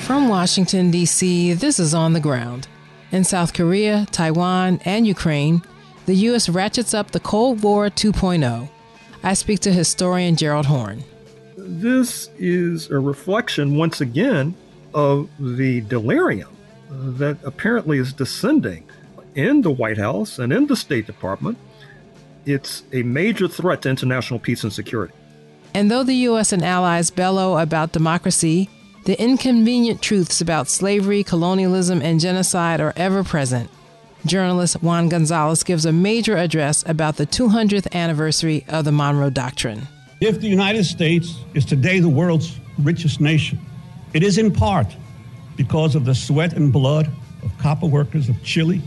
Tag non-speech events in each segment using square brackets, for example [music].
From Washington, D.C., this is On the Ground. In South Korea, Taiwan, and Ukraine, the U.S. ratchets up the Cold War 2.0. I speak to historian Gerald Horne. This is a reflection, once again, of the delirium that apparently is descending in the White House and in the State Department. It's a major threat to international peace and security. And though the U.S. and allies bellow about democracy, the inconvenient truths about slavery, colonialism, and genocide are ever present. Journalist Juan Gonzalez gives a major address about the 200th anniversary of the Monroe Doctrine. If the United States is today the world's richest nation, it is in part because of the sweat and blood of copper workers of Chile,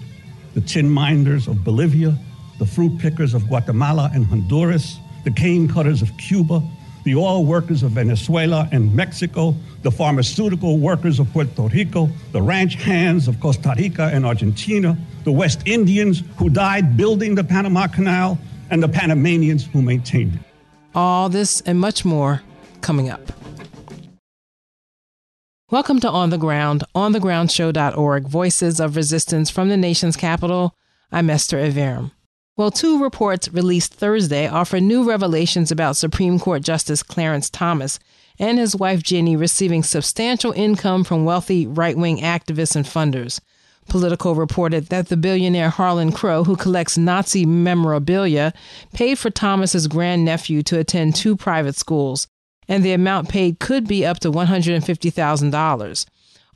the tin miners of Bolivia, the fruit pickers of Guatemala and Honduras, the cane cutters of Cuba, the oil workers of Venezuela and Mexico, the pharmaceutical workers of Puerto Rico, the ranch hands of Costa Rica and Argentina, the West Indians who died building the Panama Canal, and the Panamanians who maintained it. All this and much more coming up. Welcome to On the Ground, onthegroundshow.org, voices of resistance from the nation's capital. I'm Esther Iverem. Well, two reports released Thursday offer new revelations about Supreme Court Justice Clarence Thomas and his wife Ginny receiving substantial income from wealthy right wing activists and funders. Politico reported that the billionaire Harlan Crow, who collects Nazi memorabilia, paid for Thomas's grandnephew to attend two private schools, and the amount paid could be up to $150,000.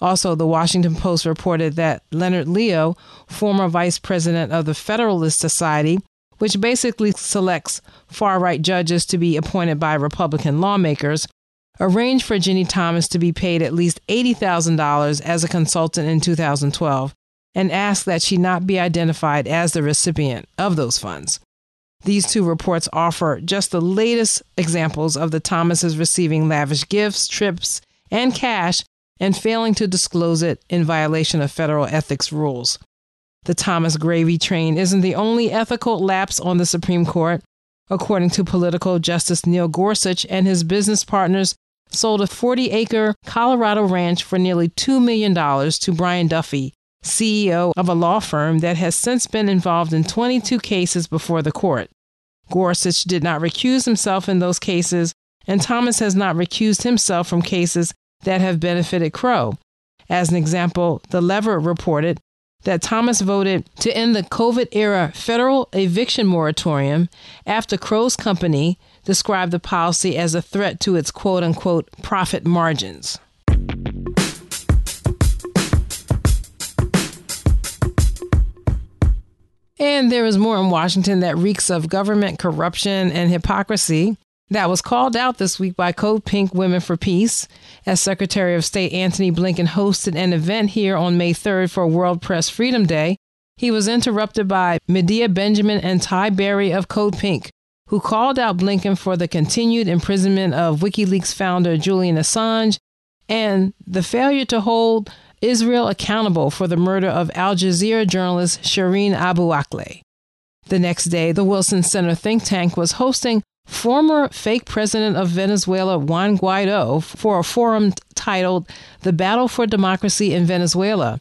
Also, the Washington Post reported that Leonard Leo, former vice president of the Federalist Society, which basically selects far right judges to be appointed by Republican lawmakers, arranged for Ginny Thomas to be paid at least $80,000 as a consultant in 2012 and asked that she not be identified as the recipient of those funds. These two reports offer just the latest examples of the Thomases receiving lavish gifts, trips, and cash and failing to disclose it in violation of federal ethics rules. The Thomas gravy train isn't the only ethical lapse on the Supreme Court. According to Politico Justice Neil Gorsuch and his business partners sold a 40 acre Colorado ranch for nearly $2 million to Brian Duffy, CEO of a law firm that has since been involved in 22 cases before the court. Gorsuch did not recuse himself in those cases, and Thomas has not recused himself from cases that have benefited Crow. As an example, The Lever reported that Thomas voted to end the COVID era federal eviction moratorium after Crow's company described the policy as a threat to its quote unquote profit margins. And there is more in Washington that reeks of government corruption and hypocrisy that was called out this week by Code Pink Women for Peace as Secretary of State Antony Blinken hosted an event here on May 3rd for World Press Freedom Day. He was interrupted by Medea Benjamin and Tighe Barry of Code Pink, who called out Blinken for the continued imprisonment of WikiLeaks founder Julian Assange and the failure to hold Israel accountable for the murder of Al Jazeera journalist Shireen Abu Akleh. The next day, the Wilson Center think tank was hosting former fake president of Venezuela Juan Guaido for a forum titled The Battle for Democracy in Venezuela.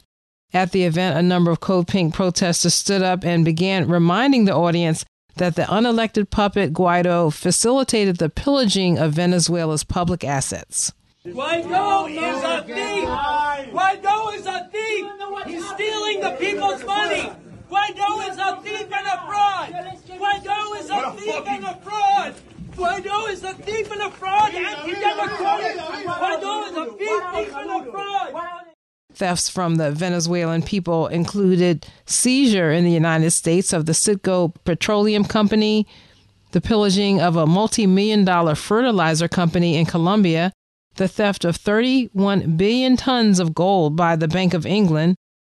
At the event, a number of Code Pink protesters stood up and began reminding the audience that the unelected puppet Guaido facilitated the pillaging of Venezuela's public assets. Guaido is a thief! Guaido is a thief! He's stealing the people's money! Guaido is a thief and a fraud! Guaido is a thief and a fraud! Guaido is a thief and a fraud, anti-democratic! Guaido is a thief, thief and a fraud! Thefts from the Venezuelan people included seizure in the United States of the Citgo Petroleum Company, the pillaging of a multi million dollar fertilizer company in Colombia, the theft of 31 billion tons of gold by the Bank of England,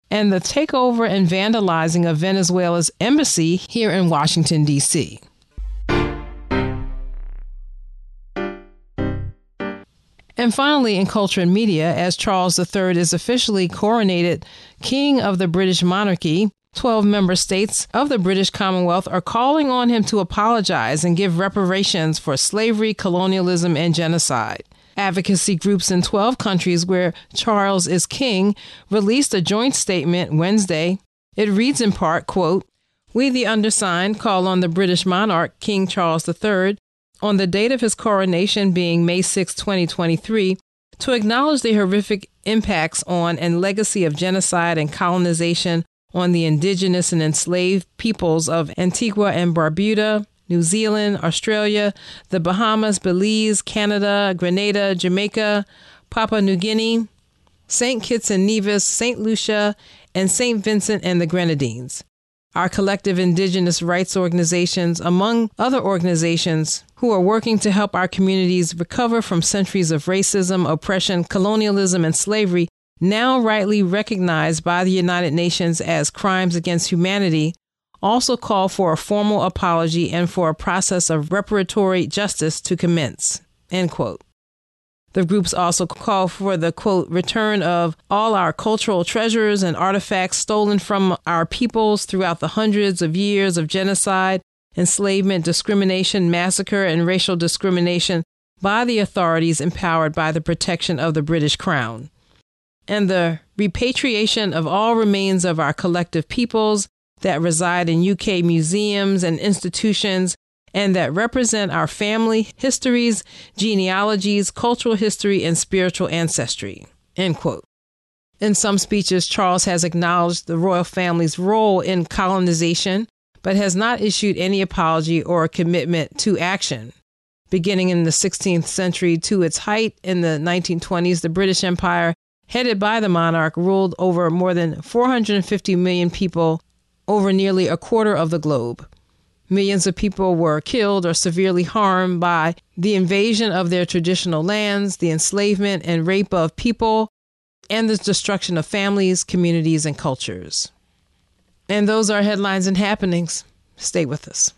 and the takeover and vandalizing of Venezuela's embassy here in Washington, D.C. And finally, in culture and media, as Charles III is officially coronated King of the British monarchy, 12 member states of the British Commonwealth are calling on him to apologize and give reparations for slavery, colonialism, and genocide. Advocacy groups in 12 countries where Charles is king released a joint statement Wednesday. It reads in part, quote, We the undersigned call on the British monarch, King Charles III, on the date of his coronation being May 6, 2023, to acknowledge the horrific impacts on and legacy of genocide and colonization on the indigenous and enslaved peoples of Antigua and Barbuda, New Zealand, Australia, the Bahamas, Belize, Canada, Grenada, Jamaica, Papua New Guinea, St. Kitts and Nevis, St. Lucia, and St. Vincent and the Grenadines. Our collective indigenous rights organizations, among other organizations who are working to help our communities recover from centuries of racism, oppression, colonialism, and slavery, now rightly recognized by the United Nations as crimes against humanity, also call for a formal apology and for a process of reparatory justice to commence. End quote. The groups also call for the quote return of all our cultural treasures and artifacts stolen from our peoples throughout the hundreds of years of genocide, enslavement, discrimination, massacre, and racial discrimination by the authorities empowered by the protection of the British Crown. And the repatriation of all remains of our collective peoples that reside in UK museums and institutions and that represent our family histories, genealogies, cultural history, and spiritual ancestry. End quote. In some speeches, Charles has acknowledged the royal family's role in colonization, but has not issued any apology or commitment to action. Beginning in the 16th century to its height in the 1920s, the British Empire, headed by the monarch, ruled over more than 450 million people over nearly a quarter of the globe. Millions of people were killed or severely harmed by the invasion of their traditional lands, the enslavement and rape of people, and the destruction of families, communities, and cultures. And those are headlines and happenings. Stay with us.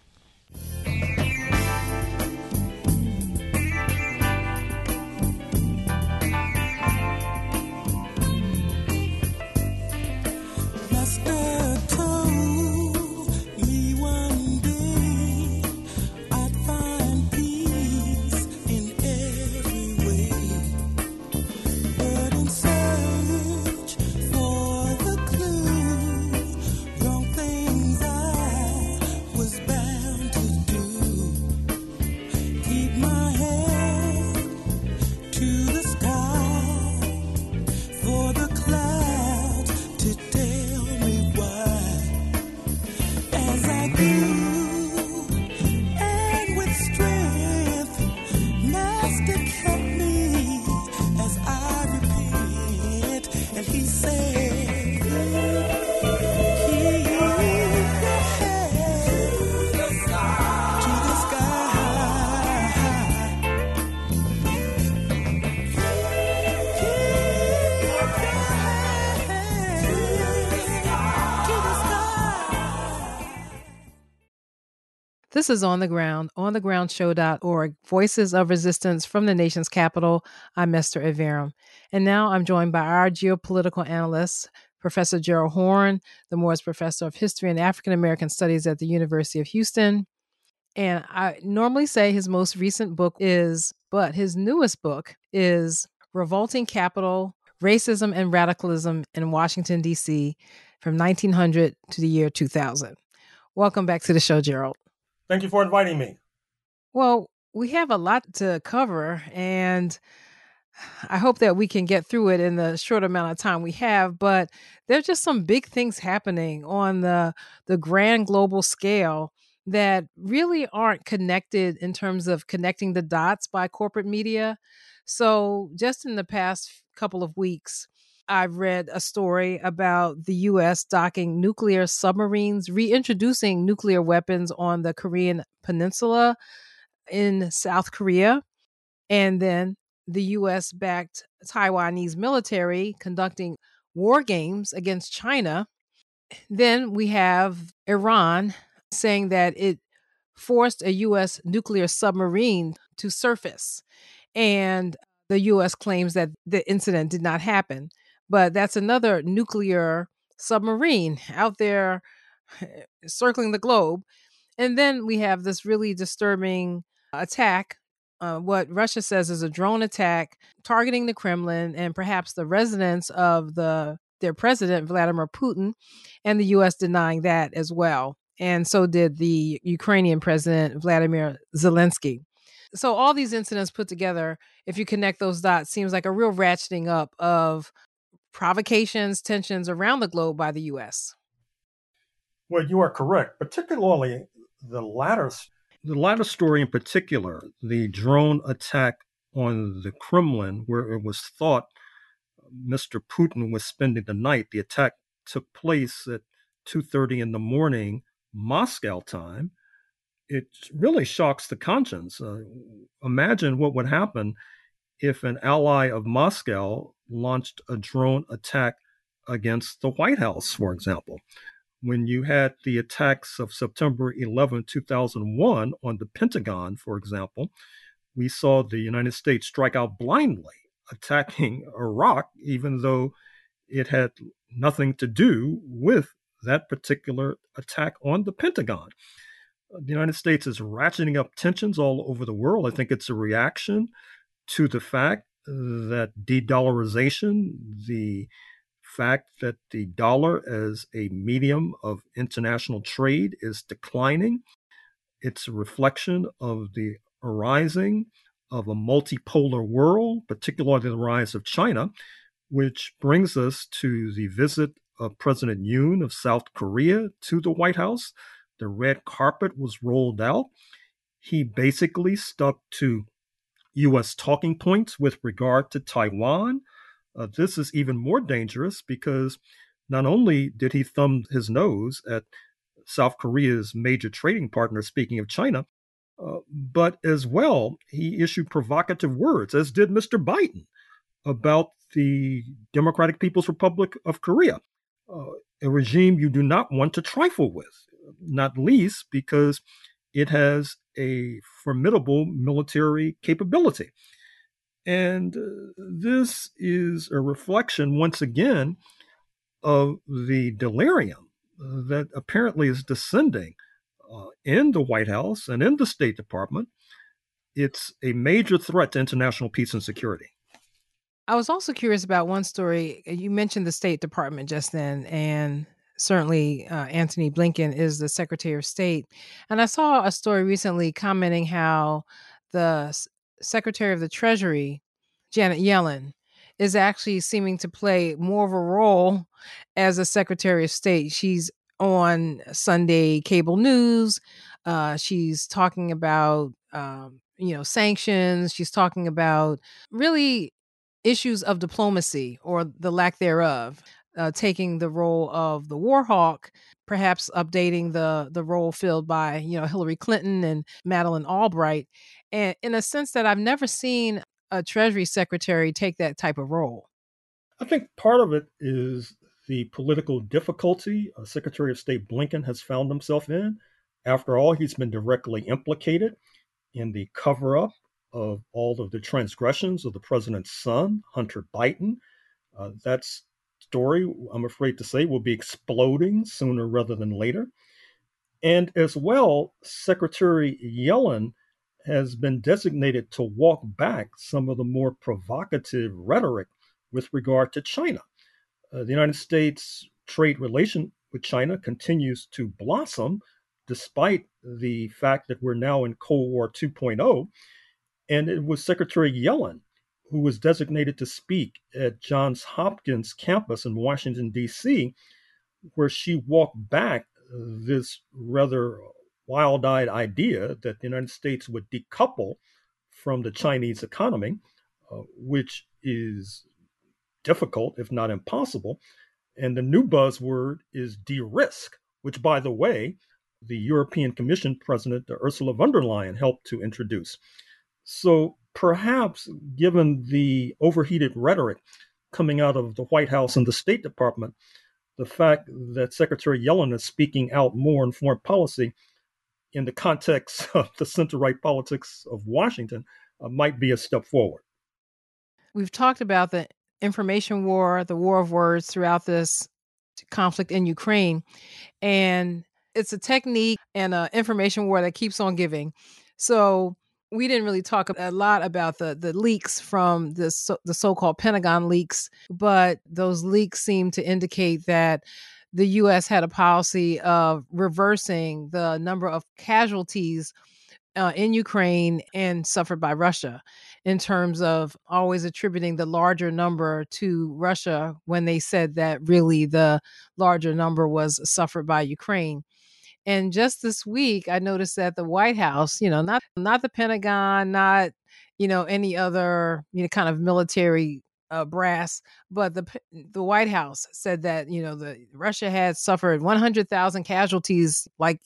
This is On the Ground, onthegroundshow.org, Voices of Resistance from the Nation's Capital. I'm Esther Iverem. And now I'm joined by our geopolitical analyst, Professor Gerald Horne, the Moores Professor of History and African American Studies at the University of Houston. And I normally say his most recent book is, but his newest book is Revolting Capital Racism and Radicalism in Washington, D.C. from 1900 to the year 2000. Welcome back to the show, Gerald. Thank you for inviting me. Well, we have a lot to cover, and I hope that we can get through it in the short amount of time we have. But there's just some big things happening on the the grand global scale that really aren't connected in terms of connecting the dots by corporate media. So, just in the past couple of weeks, I've read a story about the U.S. docking nuclear submarines, reintroducing nuclear weapons on the Korean Peninsula in South Korea. And then the U.S. backed Taiwanese military conducting war games against China. Then we have Iran saying that it forced a U.S. nuclear submarine to surface. And the U.S. claims that the incident did not happen. But that's another nuclear submarine out there circling the globe. And then we have this really disturbing attack, uh, what Russia says is a drone attack targeting the Kremlin and perhaps the residence of the their president Vladimir Putin, and the U.S. denying that as well. And so did the Ukrainian president Vladimir Zelensky. So all these incidents put together, if you connect those dots, seems like a real ratcheting up of provocations, tensions around the globe by the U.S. Well, you are correct, particularly the latter, the latter story in particular, the drone attack on the Kremlin, where it was thought Mr. Putin was spending the night. The attack took place at 2:30 in the morning Moscow time. It really shocks the conscience. Uh, imagine what would happen if an ally of Moscow launched a drone attack against the White House, for example when you had the attacks of September 11, 2001 on the Pentagon, for example, we saw the United States strike out blindly, attacking Iraq, even though it had nothing to do with that particular attack on the Pentagon. The United States is ratcheting up tensions all over the world. I think it's a reaction to the fact that de dollarization, the fact that the dollar as a medium of international trade is declining. It's a reflection of the arising of a multipolar world, particularly the rise of China, which brings us to the visit of President Yoon of South Korea to the White House. The red carpet was rolled out. He basically stuck to U.S. talking points with regard to Taiwan uh, this is even more dangerous because not only did he thumb his nose at South Korea's major trading partner, speaking of China, uh, but as well, he issued provocative words, as did Mr. Biden, about the Democratic People's Republic of Korea, uh, a regime you do not want to trifle with, not least because it has a formidable military capability. And uh, this is a reflection, once again, of the delirium that apparently is descending uh, in the White House and in the State Department. It's a major threat to international peace and security. I was also curious about one story. You mentioned the State Department just then, and certainly uh, Antony Blinken is the Secretary of State. And I saw a story recently commenting how the Secretary of the Treasury, Janet Yellen, is actually seeming to play more of a role as a Secretary of State. She's on Sunday cable news. Uh, she's talking about, um, you know, sanctions. She's talking about really issues of diplomacy or the lack thereof. Uh, taking the role of the war hawk, perhaps updating the the role filled by you know Hillary Clinton and Madeleine Albright, and in a sense that I've never seen a Treasury Secretary take that type of role. I think part of it is the political difficulty Secretary of State Blinken has found himself in. After all, he's been directly implicated in the cover up of all of the transgressions of the president's son, Hunter Biden. Uh, that story, I'm afraid to say, will be exploding sooner rather than later. And as well, Secretary Yellen has been designated to walk back some of the more provocative rhetoric with regard to China. Uh, the United States trade relation with China continues to blossom despite the fact that we're now in Cold War 2.0. And it was Secretary Yellen who was designated to speak at Johns Hopkins campus in Washington, D.C., where she walked back this rather wild eyed idea that the United States would decouple from the Chinese economy, uh, which is difficult, if not impossible. And the new buzzword is de risk, which, by the way, the European Commission President Ursula von der Leyen helped to introduce. So perhaps, given the overheated rhetoric coming out of the White House and the State Department, the fact that Secretary Yellen is speaking out more in foreign policy in the context [laughs] of the center right politics of Washington uh, might be a step forward. we've talked about the information war, the war of words throughout this conflict in Ukraine. And it's a technique and an information war that keeps on giving. So we didn't really talk a lot about the the leaks from the so, the so-called Pentagon leaks, but those leaks seem to indicate that the U.S. had a policy of reversing the number of casualties uh, in Ukraine and suffered by Russia in terms of always attributing the larger number to Russia when they said that really the larger number was suffered by Ukraine. And just this week, I noticed that the White House, you know, not not the Pentagon, not you know any other you know kind of military uh, brass, but the the White House said that you know the Russia had suffered 100,000 casualties like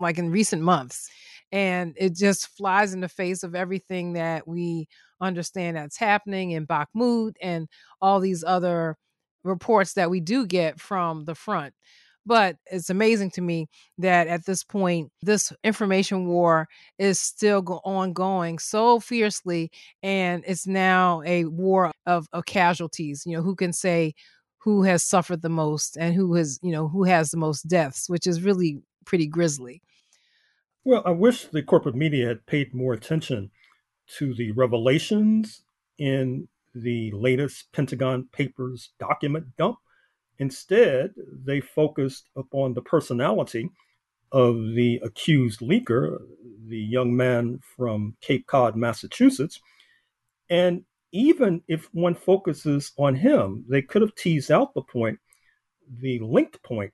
like in recent months, and it just flies in the face of everything that we understand that's happening in Bakhmut and all these other reports that we do get from the front. But it's amazing to me that at this point, this information war is still go- ongoing so fiercely. And it's now a war of, of casualties. You know, who can say who has suffered the most and who has, you know, who has the most deaths, which is really pretty grisly. Well, I wish the corporate media had paid more attention to the revelations in the latest Pentagon Papers document dump Instead, they focused upon the personality of the accused leaker, the young man from Cape Cod, Massachusetts. And even if one focuses on him, they could have teased out the point, the linked point,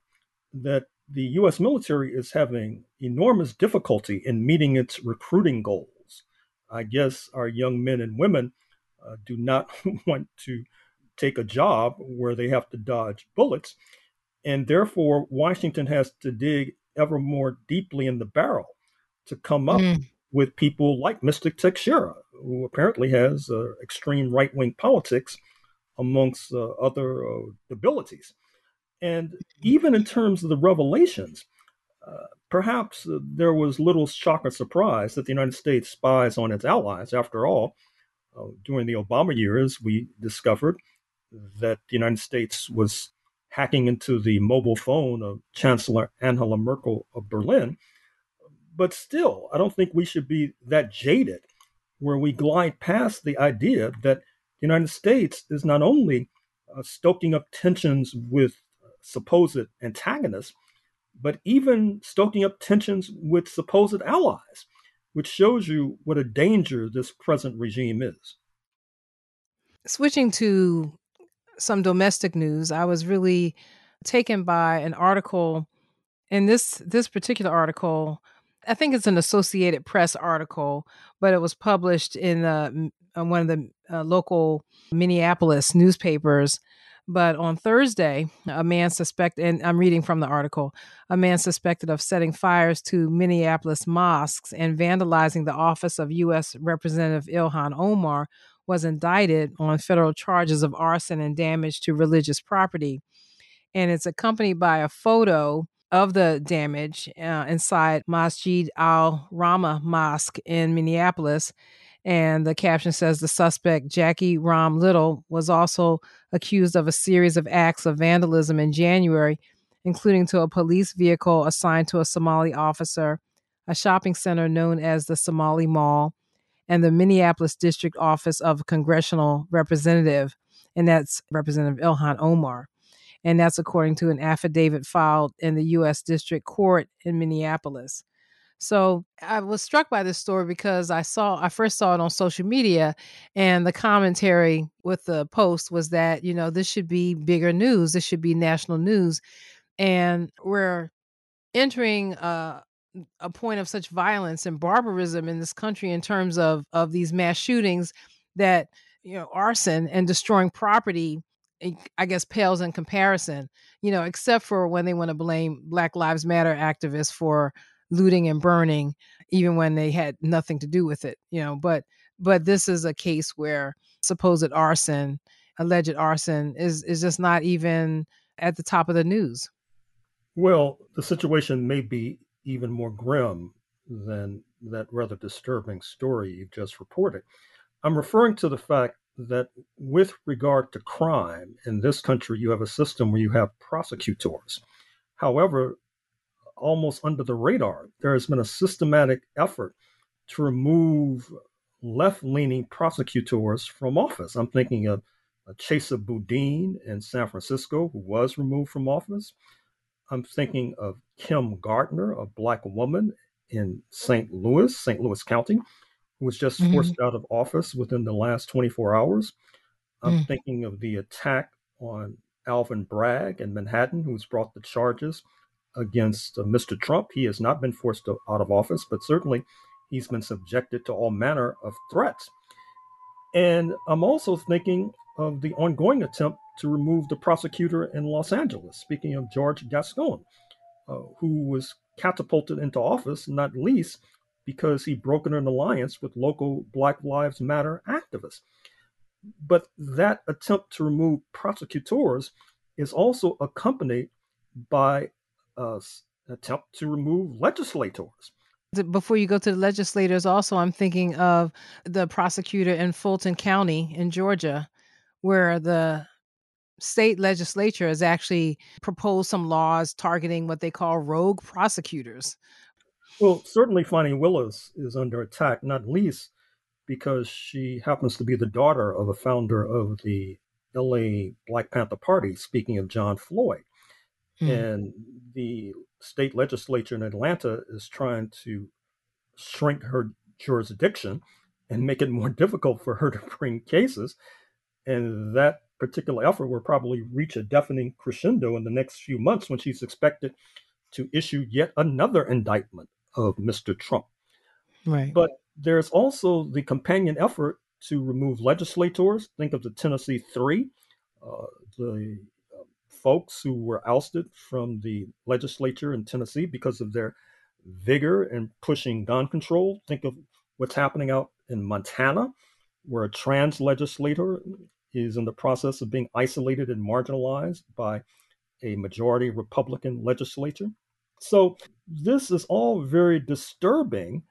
that the US military is having enormous difficulty in meeting its recruiting goals. I guess our young men and women uh, do not [laughs] want to take a job where they have to dodge bullets. And therefore, Washington has to dig ever more deeply in the barrel to come up mm. with people like Mr. Teixeira, who apparently has uh, extreme right wing politics amongst uh, other uh, abilities. And even in terms of the revelations, uh, perhaps uh, there was little shock or surprise that the United States spies on its allies. After all, uh, during the Obama years, we discovered that the United States was hacking into the mobile phone of Chancellor Angela Merkel of Berlin. But still, I don't think we should be that jaded where we glide past the idea that the United States is not only uh, stoking up tensions with supposed antagonists, but even stoking up tensions with supposed allies, which shows you what a danger this present regime is. Switching to some domestic news, I was really taken by an article. In this this particular article, I think it's an Associated Press article, but it was published in uh, one of the uh, local Minneapolis newspapers. But on Thursday, a man suspected, and I'm reading from the article, a man suspected of setting fires to Minneapolis mosques and vandalizing the office of U.S. Representative Ilhan Omar was indicted on federal charges of arson and damage to religious property. And it's accompanied by a photo of the damage uh, inside Masjid Al-Rahma Mosque in Minneapolis. And the caption says the suspect, Jackie Rahm Little, was also accused of a series of acts of vandalism in January, including to a police vehicle assigned to a Somali officer, a shopping center known as the Somali Mall, and the Minneapolis District Office of Congressional Representative, and that's Representative Ilhan Omar. And that's according to an affidavit filed in the U.S. District Court in Minneapolis. So I was struck by this story because I saw I first saw it on social media and the commentary with the post was that, you know, this should be bigger news. This should be national news. And we're entering uh, a point of such violence and barbarism in this country in terms of of these mass shootings that you know arson and destroying property i guess pales in comparison you know except for when they want to blame black lives matter activists for looting and burning even when they had nothing to do with it you know but but this is a case where supposed arson alleged arson is is just not even at the top of the news. Well the situation may be even more grim than that rather disturbing story you've just reported. I'm referring to the fact that with regard to crime in this country, you have a system where you have prosecutors. However, almost under the radar, there has been a systematic effort to remove left leaning prosecutors from office. I'm thinking of Chesa Boudin in San Francisco, who was removed from office. I'm thinking of Kim Gardner, a black woman in St. Louis, St. Louis County, who was just mm-hmm. forced out of office within the last 24 hours. I'm mm. thinking of the attack on Alvin Bragg in Manhattan, who's brought the charges against uh, Mr. Trump. He has not been forced to, out of office, but certainly he's been subjected to all manner of threats. And I'm also thinking of the ongoing attempt to remove the prosecutor in Los Angeles, speaking of George Gascon, uh, who was catapulted into office, not least because he brokered an alliance with local Black Lives Matter activists. But that attempt to remove prosecutors is also accompanied by an attempt to remove legislators. Before you go to the legislators, also, I'm thinking of the prosecutor in Fulton County in Georgia, where the state legislature has actually proposed some laws targeting what they call rogue prosecutors. Well, certainly Fani Willis is under attack, not least because she happens to be the daughter of a founder of the LA Black Panther Party, speaking of John Floyd. Hmm. And the state legislature in Atlanta is trying to shrink her jurisdiction and make it more [laughs] difficult for her to bring cases. And that particular effort will probably reach a deafening crescendo in the next few months when she's expected to issue yet another indictment of Mr. Trump. Right. But there's also the companion effort to remove legislators. Think of the Tennessee Three, uh, the uh, folks who were ousted from the legislature in Tennessee because of their vigor in pushing gun control. Think of what's happening out in Montana, where a trans legislator is in the process of being isolated and marginalized by a majority Republican legislature. So this is all very disturbing.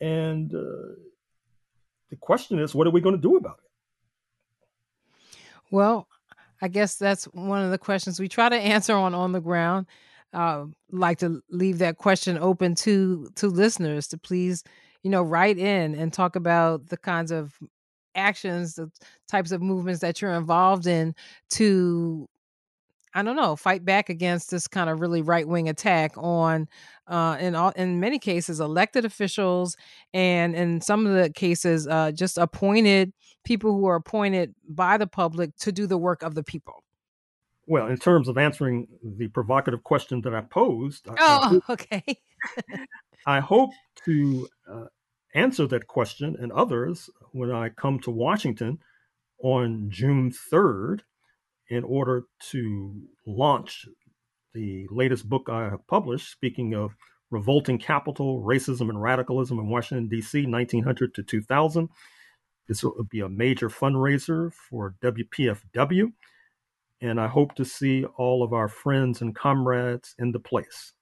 And uh, the question is, what are we going to do about it? Well, I guess that's one of the questions we try to answer on on the ground. Uh, like to leave that question open to to listeners to please, you know, write in and talk about the kinds of actions, the types of movements that you're involved in to I don't know, fight back against this kind of really right wing attack on, uh, in all, in many cases, elected officials, and in some of the cases, uh, just appointed people who are appointed by the public to do the work of the people. Well, in terms of answering the provocative question that I posed, oh, I hope, [laughs] okay. I hope to uh, answer that question and others when I come to Washington on June 3rd in order to launch the latest book I have published, speaking of revolting capital, racism, and radicalism in Washington, D.C., 1900 to 2000. This will be a major fundraiser for WPFW, and I hope to see all of our friends and comrades in the place.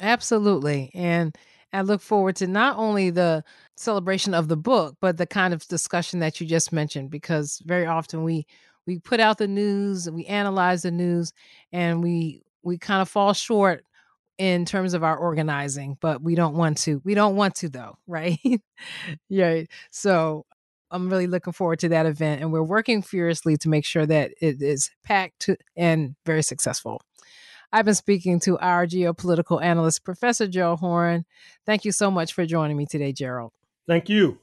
Absolutely. And I look forward to not only the celebration of the book, but the kind of discussion that you just mentioned, because very often we we put out the news, we analyze the news, and we we kind of fall short in terms of our organizing, but we don't want to. We don't want to though, [laughs] right? yeah. So I'm really looking forward to that event, and we're working furiously to make sure that it is packed and very successful. I've been speaking to our geopolitical analyst, Professor Gerald Horne. Thank you so much for joining me today, Gerald. Thank you.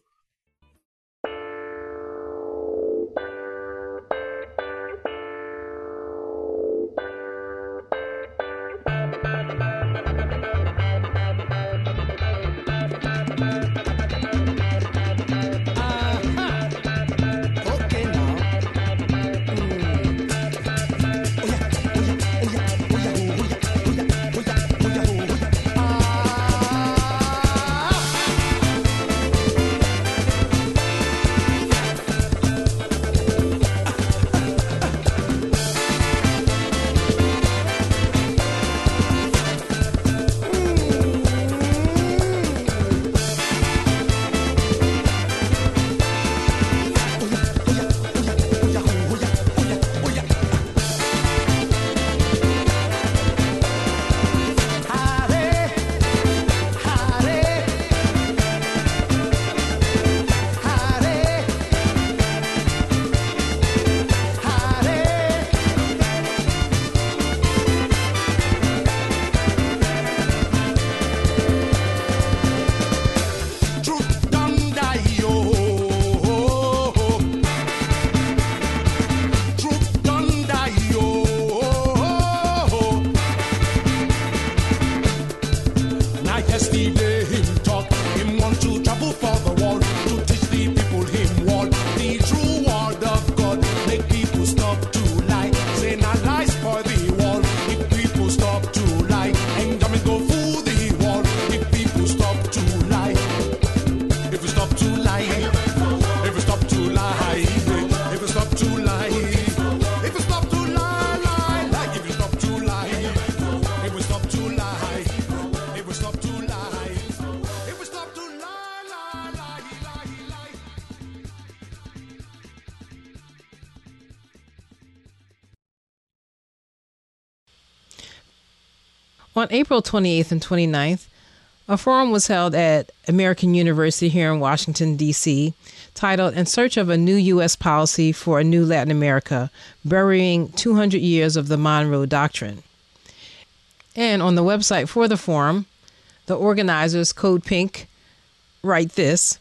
On April 28th and 29th, a forum was held at American University here in Washington, D.C., titled In Search of a New U.S. Policy for a New Latin America, Burying 200 Years of the Monroe Doctrine. And on the website for the forum, the organizers, Code Pink, write this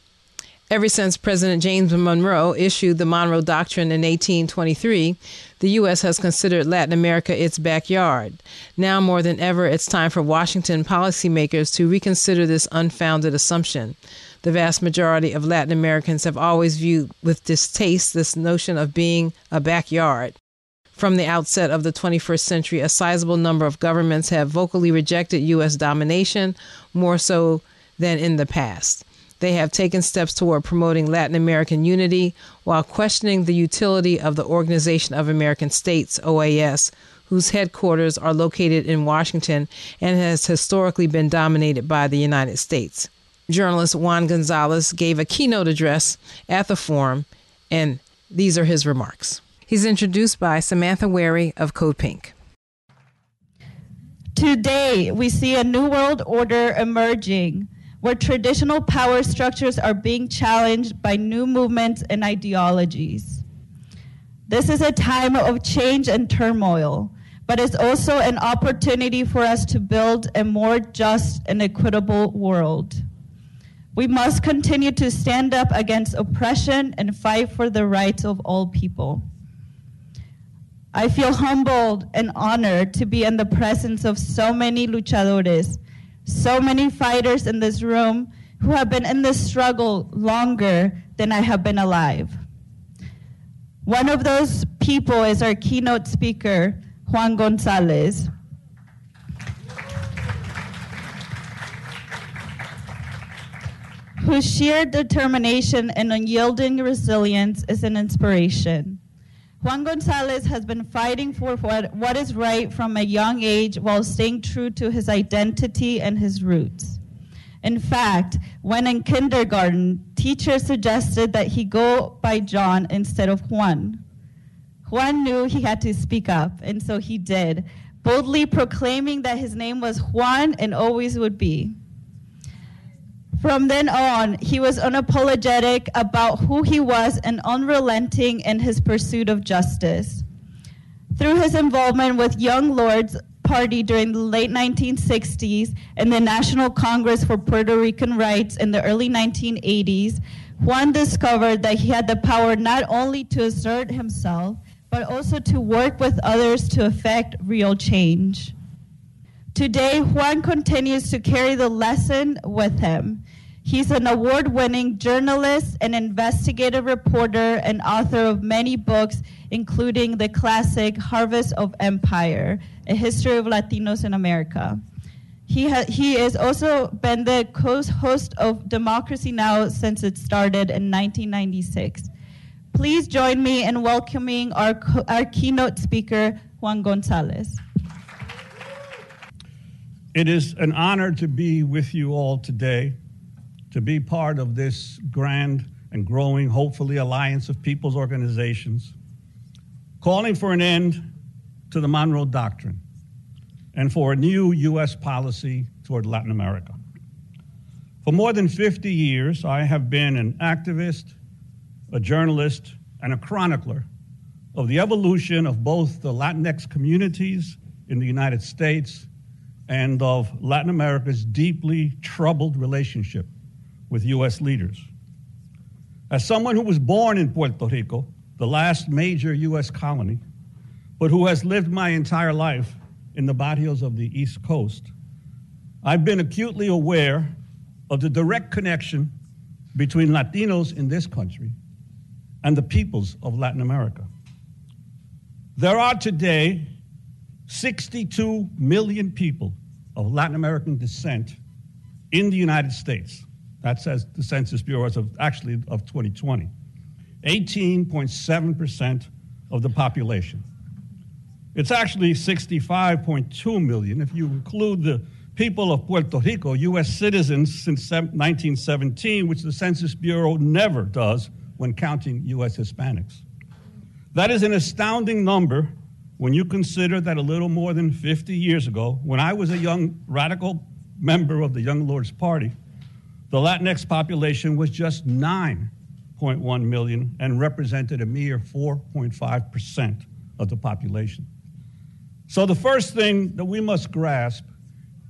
Ever since President James Monroe issued the Monroe Doctrine in 1823, the U.S. has considered Latin America its backyard. Now more than ever, it's time for Washington policymakers to reconsider this unfounded assumption. The vast majority of Latin Americans have always viewed with distaste this notion of being a backyard. From the outset of the 21st century, a sizable number of governments have vocally rejected U.S. domination, more so than in the past. They have taken steps toward promoting Latin American unity while questioning the utility of the Organization of American States, OAS, whose headquarters are located in Washington and has historically been dominated by the United States. Journalist Juan Gonzalez gave a keynote address at the forum, and these are his remarks. He's introduced by Samantha Wary of Code Pink. Today, we see a new world order emerging where traditional power structures are being challenged by new movements and ideologies. This is a time of change and turmoil, but it's also an opportunity for us to build a more just and equitable world. We must continue to stand up against oppression and fight for the rights of all people. I feel humbled and honored to be in the presence of so many luchadores so many fighters in this room who have been in this struggle longer than I have been alive. One of those people is our keynote speaker, Juan Gonzalez. whose sheer determination and unyielding resilience is an inspiration. Juan Gonzalez has been fighting for what, what is right from a young age while staying true to his identity and his roots. In fact, when in kindergarten, teachers suggested that he go by John instead of Juan. Juan knew he had to speak up, and so he did, boldly proclaiming that his name was Juan and always would be. From then on, he was unapologetic about who he was and unrelenting in his pursuit of justice. Through his involvement with Young Lords Party during the late 1960s and the National Congress for Puerto Rican Rights in the early 1980s, Juan discovered that he had the power not only to assert himself, but also to work with others to effect real change. Today, Juan continues to carry the lesson with him. He's an award winning journalist and investigative reporter and author of many books, including the classic Harvest of Empire A History of Latinos in America. He, ha- he has also been the co host of Democracy Now! since it started in 1996. Please join me in welcoming our, co- our keynote speaker, Juan Gonzalez. It is an honor to be with you all today to be part of this grand and growing, hopefully, alliance of people's organizations calling for an end to the Monroe Doctrine and for a new U.S. policy toward Latin America. For more than 50 years, I have been an activist, a journalist, and a chronicler of the evolution of both the Latinx communities in the United States and of Latin America's deeply troubled relationship with U.S. leaders. As someone who was born in Puerto Rico, the last major U.S. colony, but who has lived my entire life in the barrios of the East Coast, I've been acutely aware of the direct connection between Latinos in this country and the peoples of Latin America. There are today 62 million people of Latin American descent in the United States. That says the Census Bureau as of actually of 2020. 18.7% of the population. It's actually 65.2 million if you include the people of Puerto Rico, U.S. citizens since 1917, which the Census Bureau never does when counting U.S. Hispanics. That is an astounding number when you consider that a little more than 50 years ago, when I was a young radical member of the Young Lords Party, the Latinx population was just 9.1 million and represented a mere 4.5% of the population. So, the first thing that we must grasp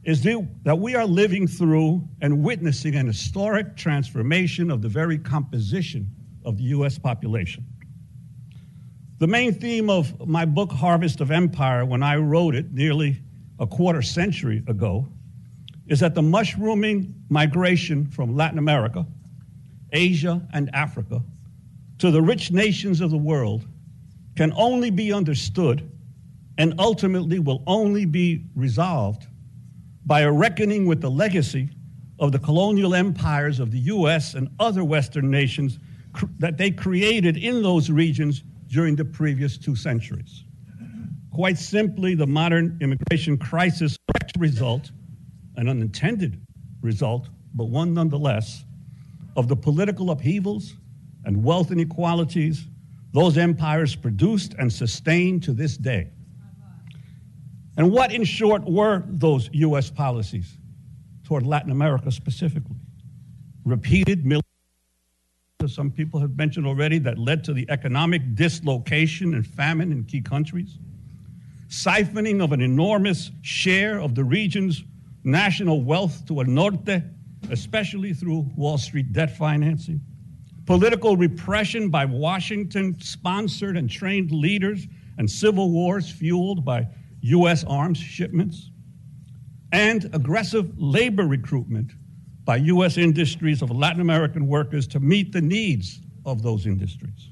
is that we are living through and witnessing an historic transformation of the very composition of the US population. The main theme of my book, Harvest of Empire, when I wrote it nearly a quarter century ago, is that the mushrooming migration from Latin America, Asia, and Africa to the rich nations of the world can only be understood and ultimately will only be resolved by a reckoning with the legacy of the colonial empires of the US and other Western nations cr- that they created in those regions during the previous two centuries. Quite simply, the modern immigration crisis result, an unintended result, but one nonetheless, of the political upheavals and wealth inequalities those empires produced and sustained to this day. And what, in short, were those U.S. policies toward Latin America specifically? Repeated military, as some people have mentioned already, that led to the economic dislocation and famine in key countries, siphoning of an enormous share of the region's national wealth to El norte, especially through Wall Street debt financing, political repression by Washington sponsored and trained leaders, and civil wars fueled by U.S. arms shipments, and aggressive labor recruitment by U.S. industries of Latin American workers to meet the needs of those industries.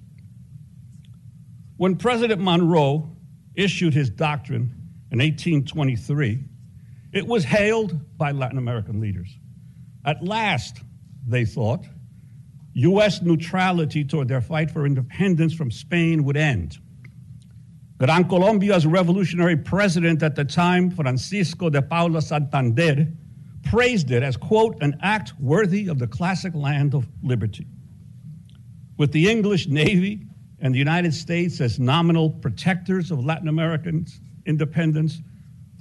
When President Monroe issued his doctrine in 1823, it was hailed by Latin American leaders. At last, they thought, U.S. neutrality toward their fight for independence from Spain would end. Gran Colombia's revolutionary president at the time, Francisco de Paula Santander, praised it as, quote, an act worthy of the classic land of liberty. With the English Navy and the United States as nominal protectors of Latin American independence,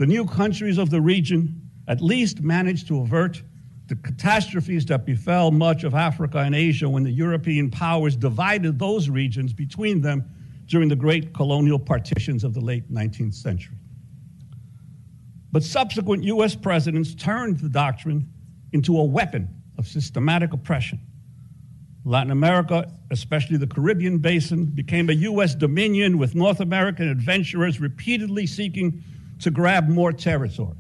the new countries of the region at least managed to avert the catastrophes that befell much of Africa and Asia when the European powers divided those regions between them during the great colonial partitions of the late 19th century. But subsequent US presidents turned the doctrine into a weapon of systematic oppression. Latin America, especially the Caribbean basin, became a US dominion with North American adventurers repeatedly seeking to grab more territory.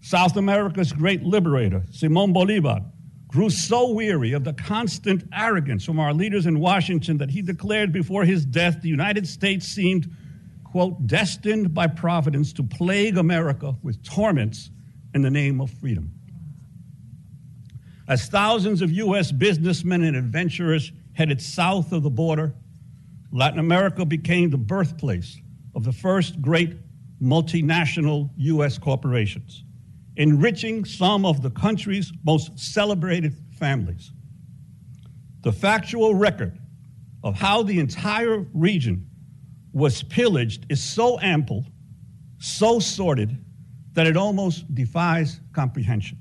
South America's great liberator, Simon Bolivar, grew so weary of the constant arrogance from our leaders in Washington that he declared before his death the United States seemed, quote, destined by Providence to plague America with torments in the name of freedom. As thousands of U.S. businessmen and adventurers headed south of the border, Latin America became the birthplace of the first great multinational U.S. corporations enriching some of the country's most celebrated families. The factual record of how the entire region was pillaged is so ample, so sordid, that it almost defies comprehension.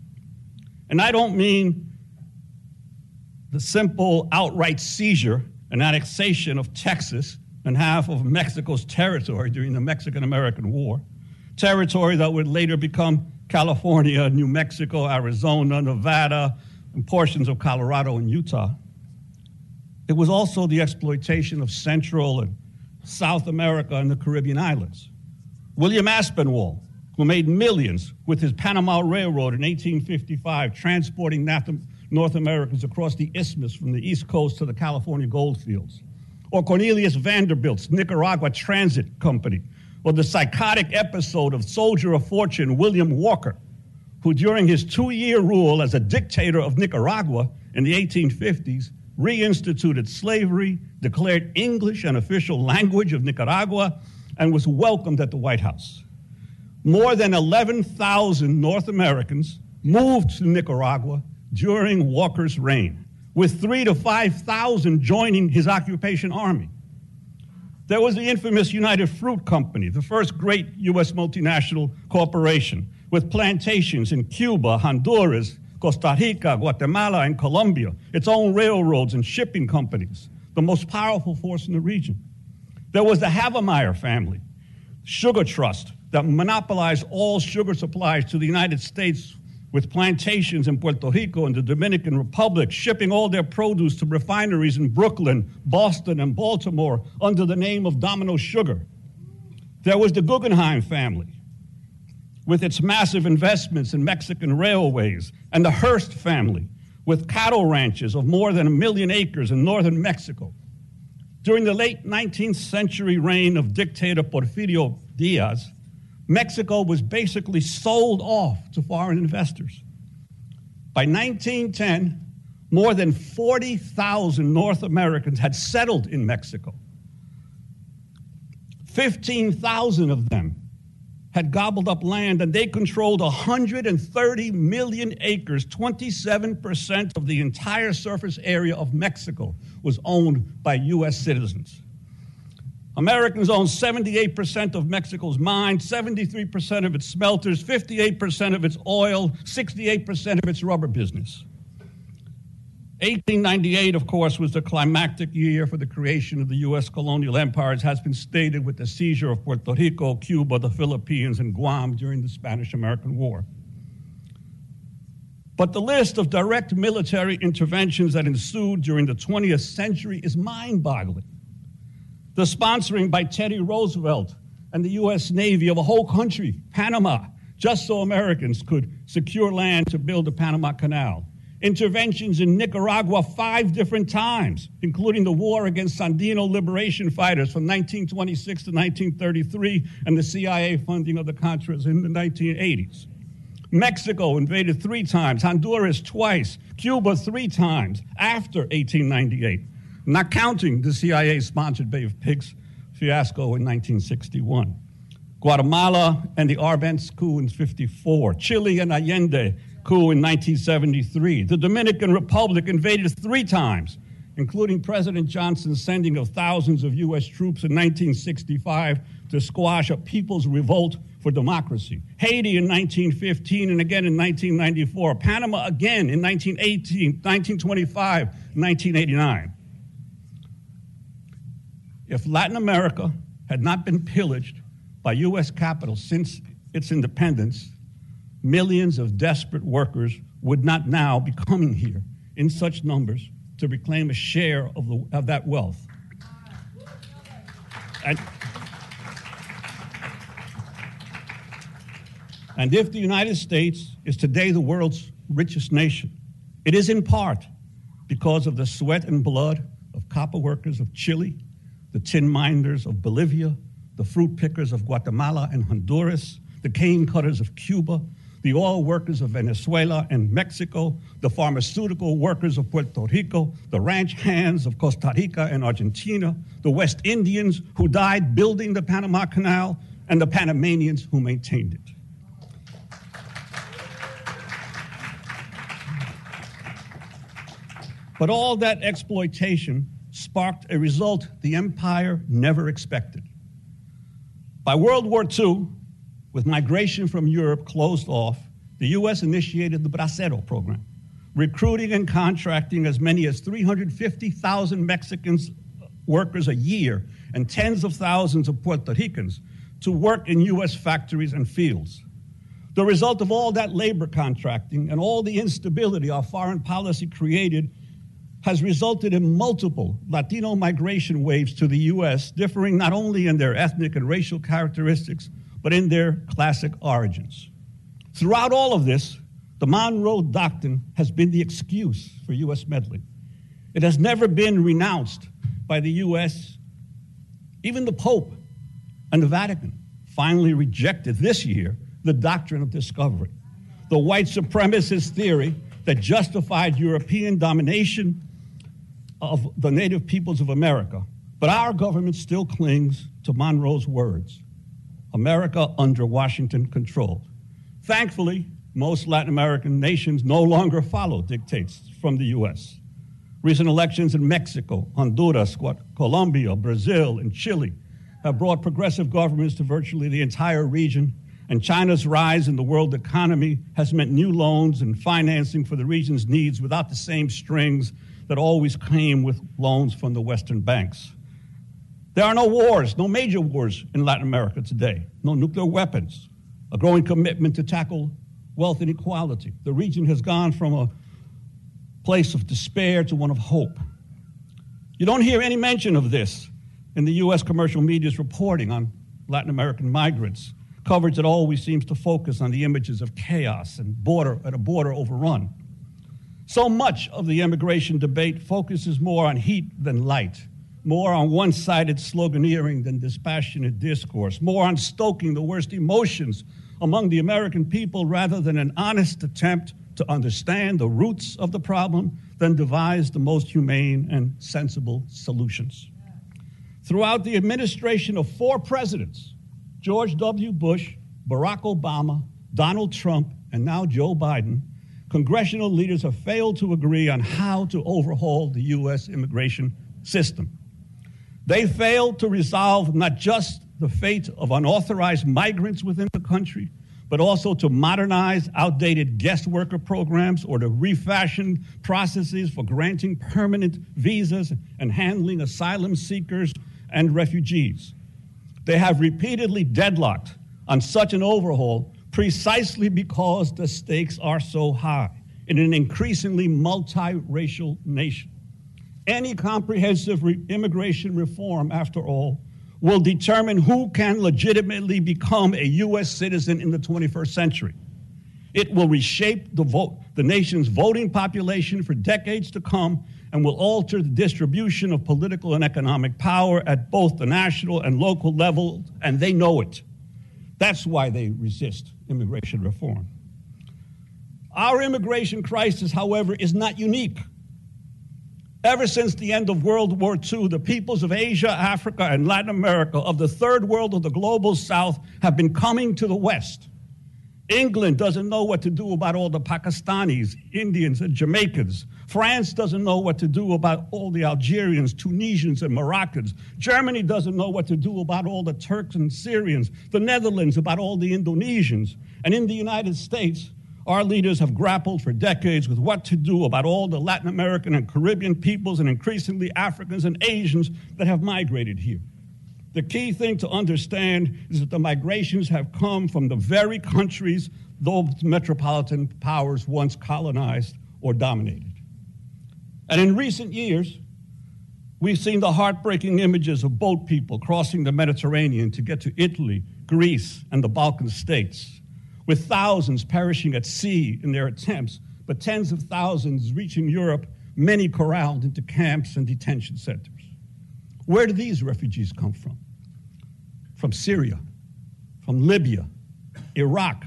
And I don't mean the simple outright seizure and annexation of Texas and half of Mexico's territory during the Mexican American War, territory that would later become California, New Mexico, Arizona, Nevada, and portions of Colorado and Utah. It was also the exploitation of Central and South America and the Caribbean islands. William Aspinwall, who made millions with his Panama Railroad in 1855, transporting North Americans across the isthmus from the East Coast to the California gold fields. Or Cornelius Vanderbilt's Nicaragua Transit Company, or the psychotic episode of soldier of fortune William Walker, who during his two year rule as a dictator of Nicaragua in the 1850s reinstituted slavery, declared English an official language of Nicaragua, and was welcomed at the White House. More than 11,000 North Americans moved to Nicaragua during Walker's reign, with three to 5,000 joining his occupation army. There was the infamous United Fruit Company, the first great U.S. multinational corporation, with plantations in Cuba, Honduras, Costa Rica, Guatemala, and Colombia, its own railroads and shipping companies, the most powerful force in the region. There was the Havemeyer family, Sugar Trust, that monopolized all sugar supplies to the United States with plantations in Puerto Rico and the Dominican Republic, shipping all their produce to refineries in Brooklyn, Boston, and Baltimore under the name of Domino Sugar. There was the Guggenheim family, with its massive investments in Mexican railways, and the Hearst family, with cattle ranches of more than a million acres in northern Mexico. During the late 19th century reign of dictator Porfirio Diaz, Mexico was basically sold off to foreign investors. By 1910, more than 40,000 North Americans had settled in Mexico. 15,000 of them had gobbled up land and they controlled 130 million acres. 27% of the entire surface area of Mexico was owned by U.S. citizens. Americans own 78% of Mexico's mines, 73% of its smelters, 58% of its oil, 68% of its rubber business. 1898, of course, was the climactic year for the creation of the U.S. colonial empire, as has been stated with the seizure of Puerto Rico, Cuba, the Philippines, and Guam during the Spanish American War. But the list of direct military interventions that ensued during the 20th century is mind boggling. The sponsoring by Teddy Roosevelt and the U.S. Navy of a whole country, Panama, just so Americans could secure land to build the Panama Canal interventions in Nicaragua five different times, including the war against Sandino liberation fighters from 1926 to 1933 and the CIA funding of the Contras in the 1980s. Mexico invaded three times, Honduras twice, Cuba three times after 1898, not counting the CIA sponsored Bay of Pigs fiasco in 1961. Guatemala and the Arbenz coup in 54, Chile and Allende coup in 1973. The Dominican Republic invaded three times, including President Johnson's sending of thousands of U.S. troops in 1965 to squash a people's revolt for democracy. Haiti in 1915 and again in 1994. Panama again in 1918, 1925, 1989. If Latin America had not been pillaged by U.S. capital since its independence, millions of desperate workers would not now be coming here in such numbers to reclaim a share of, the, of that wealth. And, and if the United States is today the world's richest nation, it is in part because of the sweat and blood of copper workers of Chile, the tin miners of Bolivia, the fruit pickers of Guatemala and Honduras, the cane cutters of Cuba, the oil workers of Venezuela and Mexico, the pharmaceutical workers of Puerto Rico, the ranch hands of Costa Rica and Argentina, the West Indians who died building the Panama Canal, and the Panamanians who maintained it. But all that exploitation sparked a result the empire never expected. By World War II, with migration from Europe closed off, the U.S. initiated the Bracero program, recruiting and contracting as many as 350,000 Mexicans uh, workers a year and tens of thousands of Puerto Ricans to work in U.S. factories and fields. The result of all that labor contracting and all the instability our foreign policy created has resulted in multiple Latino migration waves to the U.S., differing not only in their ethnic and racial characteristics, but in their classic origins. Throughout all of this, the Monroe Doctrine has been the excuse for U.S. meddling. It has never been renounced by the U.S. Even the Pope and the Vatican finally rejected this year the doctrine of discovery, the white supremacist theory that justified European domination of the native peoples of America. But our government still clings to Monroe's words America under Washington control. Thankfully, most Latin American nations no longer follow dictates from the U.S. Recent elections in Mexico, Honduras, Colombia, Brazil, and Chile have brought progressive governments to virtually the entire region, and China's rise in the world economy has meant new loans and financing for the region's needs without the same strings that always came with loans from the Western banks. There are no wars, no major wars in Latin America today, no nuclear weapons, a growing commitment to tackle wealth inequality. The region has gone from a place of despair to one of hope. You don't hear any mention of this in the U.S. commercial media's reporting on Latin American migrants, coverage that always seems to focus on the images of chaos and border at a border overrun. So much of the immigration debate focuses more on heat than light, more on one sided sloganeering than dispassionate discourse, more on stoking the worst emotions among the American people rather than an honest attempt to understand the roots of the problem than devise the most humane and sensible solutions. Throughout the administration of four presidents George W. Bush, Barack Obama, Donald Trump, and now Joe Biden congressional leaders have failed to agree on how to overhaul the U.S. immigration system. They failed to resolve not just the fate of unauthorized migrants within the country, but also to modernize outdated guest worker programs or to refashion processes for granting permanent visas and handling asylum seekers and refugees. They have repeatedly deadlocked on such an overhaul precisely because the stakes are so high in an increasingly multiracial nation. Any comprehensive re- immigration reform, after all, will determine who can legitimately become a U.S. citizen in the 21st century. It will reshape the, vote, the nation's voting population for decades to come and will alter the distribution of political and economic power at both the national and local level, and they know it. That's why they resist immigration reform. Our immigration crisis, however, is not unique. Ever since the end of World War II, the peoples of Asia, Africa, and Latin America, of the third world of the global south, have been coming to the West. England doesn't know what to do about all the Pakistanis, Indians, and Jamaicans. France doesn't know what to do about all the Algerians, Tunisians, and Moroccans. Germany doesn't know what to do about all the Turks and Syrians. The Netherlands about all the Indonesians. And in the United States, our leaders have grappled for decades with what to do about all the Latin American and Caribbean peoples and increasingly Africans and Asians that have migrated here. The key thing to understand is that the migrations have come from the very countries those metropolitan powers once colonized or dominated. And in recent years, we've seen the heartbreaking images of boat people crossing the Mediterranean to get to Italy, Greece, and the Balkan states with thousands perishing at sea in their attempts, but tens of thousands reaching Europe, many corralled into camps and detention centers. Where do these refugees come from? From Syria, from Libya, Iraq,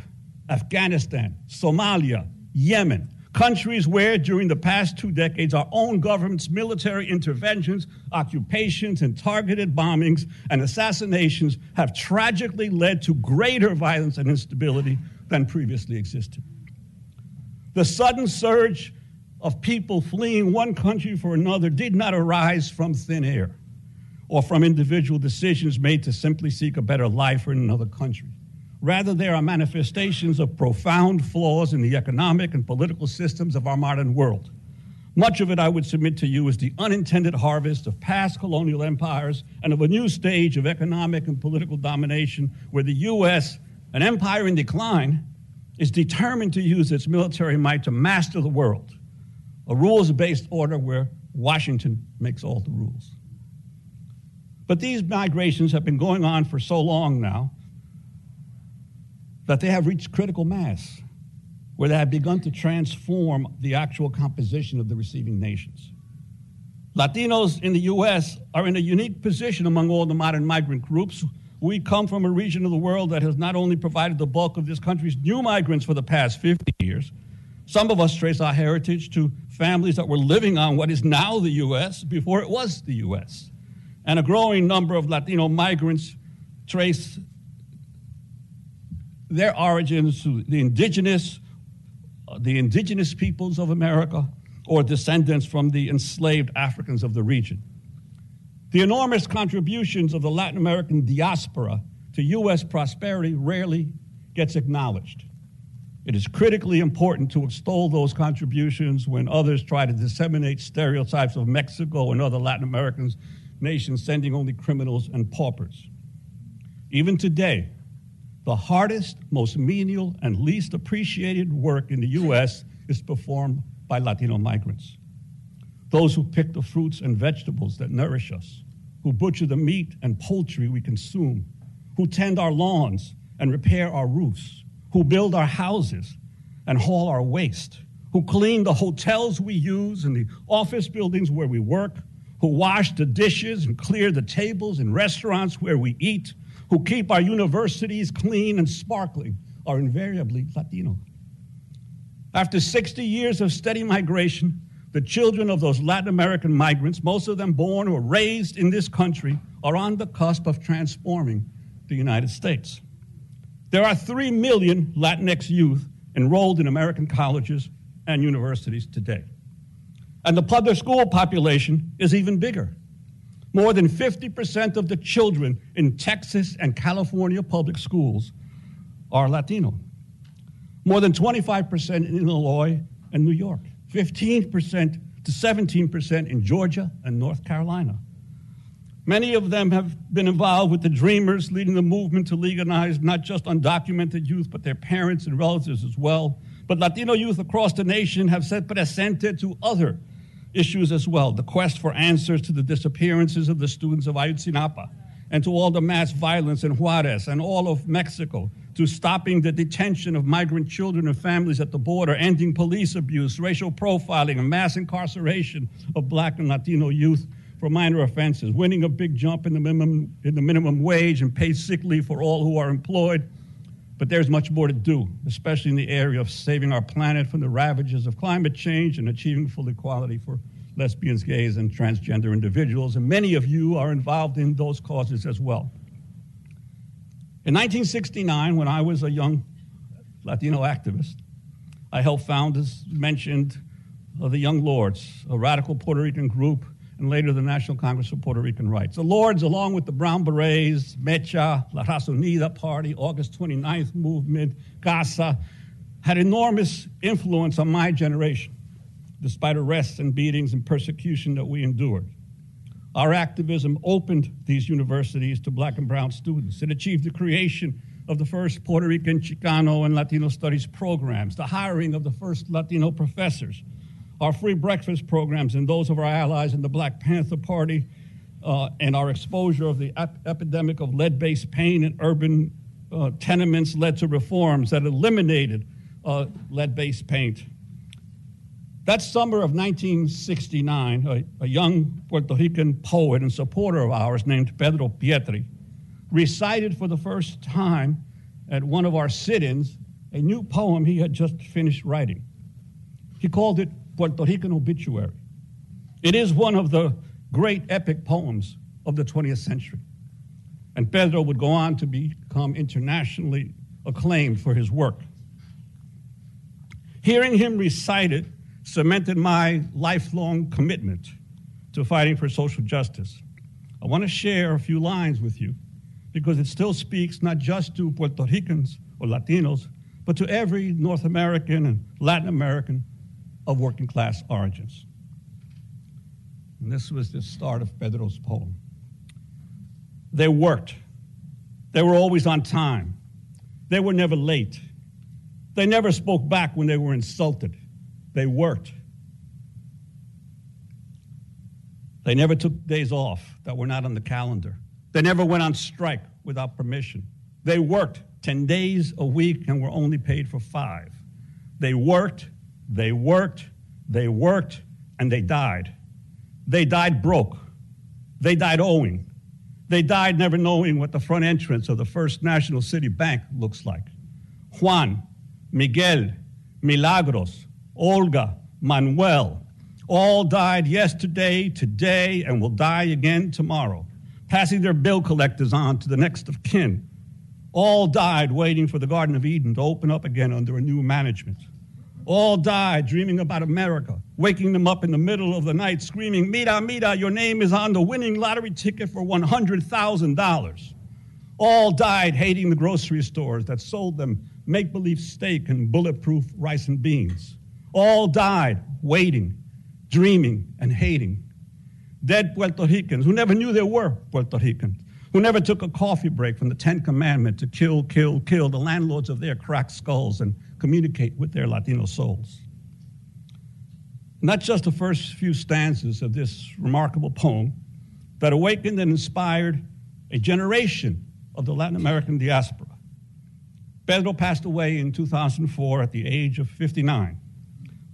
Afghanistan, Somalia, Yemen, countries where, during the past two decades, our own government's military interventions, occupations, and targeted bombings and assassinations have tragically led to greater violence and instability than previously existed. The sudden surge of people fleeing one country for another did not arise from thin air or from individual decisions made to simply seek a better life in another country. Rather, they are manifestations of profound flaws in the economic and political systems of our modern world. Much of it, I would submit to you, is the unintended harvest of past colonial empires and of a new stage of economic and political domination where the U.S., an empire in decline, is determined to use its military might to master the world, a rules based order where Washington makes all the rules. But these migrations have been going on for so long now that they have reached critical mass, where they have begun to transform the actual composition of the receiving nations. Latinos in the U.S. are in a unique position among all the modern migrant groups. We come from a region of the world that has not only provided the bulk of this country's new migrants for the past 50 years, some of us trace our heritage to families that were living on what is now the U.S. before it was the U.S. And a growing number of Latino migrants trace their origins the indigenous, uh, the indigenous peoples of America, or descendants from the enslaved Africans of the region. The enormous contributions of the Latin American diaspora to U.S. prosperity rarely gets acknowledged. It is critically important to extol those contributions when others try to disseminate stereotypes of Mexico and other Latin American nations sending only criminals and paupers. Even today, the hardest, most menial, and least appreciated work in the U.S. is performed by Latino migrants. Those who pick the fruits and vegetables that nourish us, who butcher the meat and poultry we consume, who tend our lawns and repair our roofs, who build our houses and haul our waste, who clean the hotels we use and the office buildings where we work, who wash the dishes and clear the tables in restaurants where we eat, who keep our universities clean and sparkling, are invariably Latino. After 60 years of steady migration, the children of those Latin American migrants, most of them born or raised in this country, are on the cusp of transforming the United States. There are 3 million Latinx youth enrolled in American colleges and universities today. And the public school population is even bigger. More than 50% of the children in Texas and California public schools are Latino. More than 25% in Illinois and New York. 15% to 17% in Georgia and North Carolina. Many of them have been involved with the Dreamers, leading the movement to legalize not just undocumented youth, but their parents and relatives as well. But Latino youth across the nation have set presente to other issues as well the quest for answers to the disappearances of the students of Ayotzinapa and to all the mass violence in Juarez and all of Mexico, to stopping the detention of migrant children and families at the border, ending police abuse, racial profiling, and mass incarceration of black and Latino youth for minor offenses, winning a big jump in the minimum, in the minimum wage and paid sick leave for all who are employed. But there's much more to do, especially in the area of saving our planet from the ravages of climate change and achieving full equality for lesbians, gays, and transgender individuals. And many of you are involved in those causes as well. In 1969, when I was a young Latino activist, I helped found, as mentioned, the Young Lords, a radical Puerto Rican group and later the National Congress of Puerto Rican Rights. The Lords, along with the Brown Berets, Mecha, La Raza Unida Party, August 29th Movement, CASA, had enormous influence on my generation, despite arrests and beatings and persecution that we endured. Our activism opened these universities to black and brown students. It achieved the creation of the first Puerto Rican, Chicano, and Latino studies programs, the hiring of the first Latino professors, our free breakfast programs and those of our allies in the Black Panther Party, uh, and our exposure of the ep- epidemic of lead based pain in urban uh, tenements led to reforms that eliminated uh, lead based paint. That summer of 1969, a, a, young Puerto Rican poet and supporter of ours named Pedro Pietri recited for the first time at one of our sit ins a new poem he had just finished writing. He called it Puerto Rican obituary. It is one of the great epic poems of the 20th century. And Pedro would go on to become internationally acclaimed for his work. Hearing him recite it cemented my lifelong commitment to fighting for social justice. I want to share a few lines with you because it still speaks not just to Puerto Ricans or Latinos, but to every North American and Latin American of working class origins. And this was the start of Pedro's poem. They worked. They were always on time. They were never late. They never spoke back when they were insulted. They worked. They never took days off that were not on the calendar. They never went on strike without permission. They worked 10 days a week and were only paid for five. They worked they worked, they worked, and they died. They died broke. They died owing. They died never knowing what the front entrance of the First National City Bank looks like. Juan, Miguel, Milagros, Olga, Manuel, all died yesterday, today, and will die again tomorrow, passing their bill collectors on to the next of kin. All died waiting for the Garden of Eden to open up again under a new management. All died dreaming about America, waking them up in the middle of the night screaming, Mira, mira, your name is on the winning lottery ticket for $100,000. All died hating the grocery stores that sold them make believe steak and bulletproof rice and beans. All died waiting, dreaming, and hating. Dead Puerto Ricans who never knew there were Puerto Ricans, who never took a coffee break from the Ten Commandment to kill, kill, kill the landlords of their cracked skulls and communicate with their Latino souls. Not just the first few stanzas of this remarkable poem that awakened and inspired a generation of the Latin American diaspora. Pedro passed away in 2004 at the age of 59,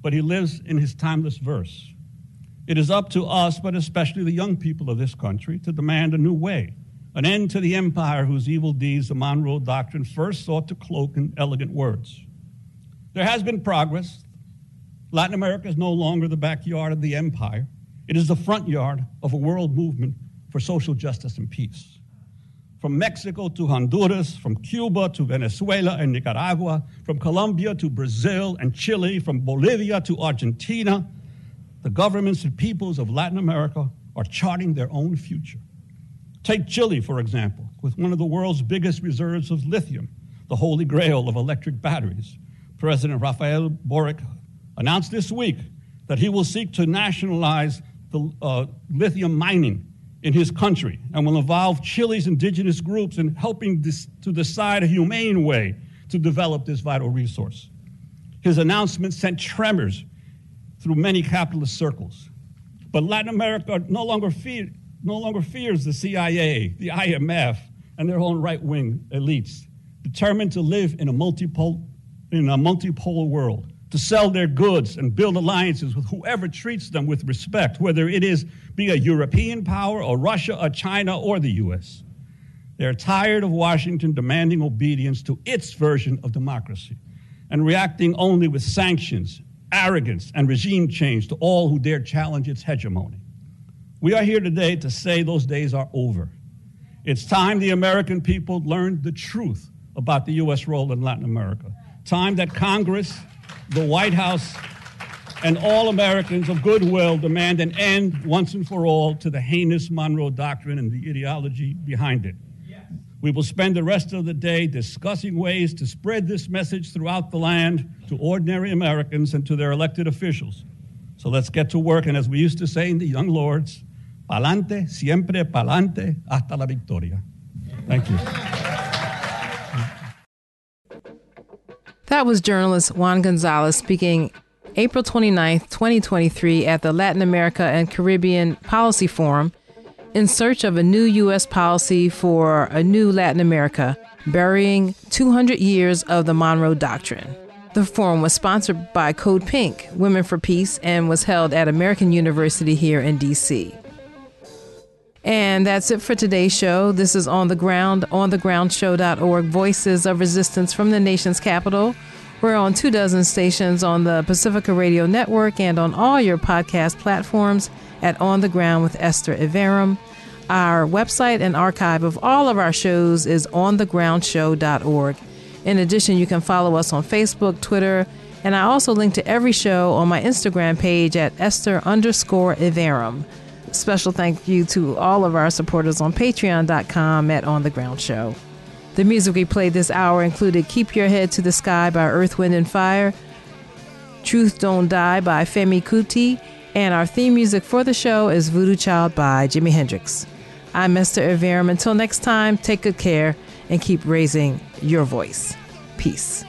but he lives in his timeless verse. It is up to us, but especially the young people of this country, to demand a new way, an end to the empire whose evil deeds the Monroe Doctrine first sought to cloak in elegant words. There has been progress. Latin America is no longer the backyard of the empire, it is the front yard of a world movement for social justice and peace. From Mexico to Honduras, from Cuba to Venezuela and Nicaragua, from Colombia to Brazil and Chile, from Bolivia to Argentina, the governments and peoples of Latin America are charting their own future. Take Chile, for example, with one of the world's biggest reserves of lithium, the holy grail of electric batteries. President Rafael Boric announced this week that he will seek to nationalize the uh, lithium mining in his country and will involve Chile's indigenous groups in helping to decide a humane way to develop this vital resource. His announcement sent tremors through many capitalist circles. But Latin America no longer, fear, no longer fears the CIA, the IMF, and their own right wing elites, determined to live in a, multipole, in a multipolar world, to sell their goods and build alliances with whoever treats them with respect, whether it is be a European power or Russia or China or the US. They're tired of Washington demanding obedience to its version of democracy and reacting only with sanctions arrogance, and regime change to all who dare challenge its hegemony. We are here today to say those days are over. It's time the American people learned the truth about the U.S. role in Latin America. Time that Congress, the White House, and all Americans of goodwill demand an end once and for all to the heinous Monroe Doctrine and the ideology behind it. We will spend the rest of the day discussing ways to spread this message throughout the land to ordinary Americans and to their elected officials. So let's get to work. And as we used to say in the Young Lords, pa'lante, siempre pa'lante, hasta la victoria. Thank you. That was journalist Juan Gonzalez speaking April 29th, 2023, at the Latin America and Caribbean Policy Forum in search of a new U.S. policy for a new Latin America, burying 200 years of the Monroe Doctrine. The forum was sponsored by Code Pink, Women for Peace, and was held at American University here in D.C. And that's it for today's show. This is On the Ground, onthegroundshow.org, Voices of Resistance from the nation's capital. We're on two dozen stations on the Pacifica Radio Network and on all your podcast platforms at On the Ground with Esther Iverem. Our website and archive of all of our shows is onthegroundshow.org. In addition, you can follow us on Facebook, Twitter, and I also link to every show on my Instagram page at Esther underscore Iverem. Special thank you to all of our supporters on patreon.com at On the Ground Show. The music we played this hour included Keep Your Head to the Sky by Earth, Wind, and Fire, Truth Don't Die by Femi Kuti, and our theme music for the show is Voodoo Child by Jimi Hendrix. I'm Esther Iverem. Until next time, take good care and keep raising your voice. Peace.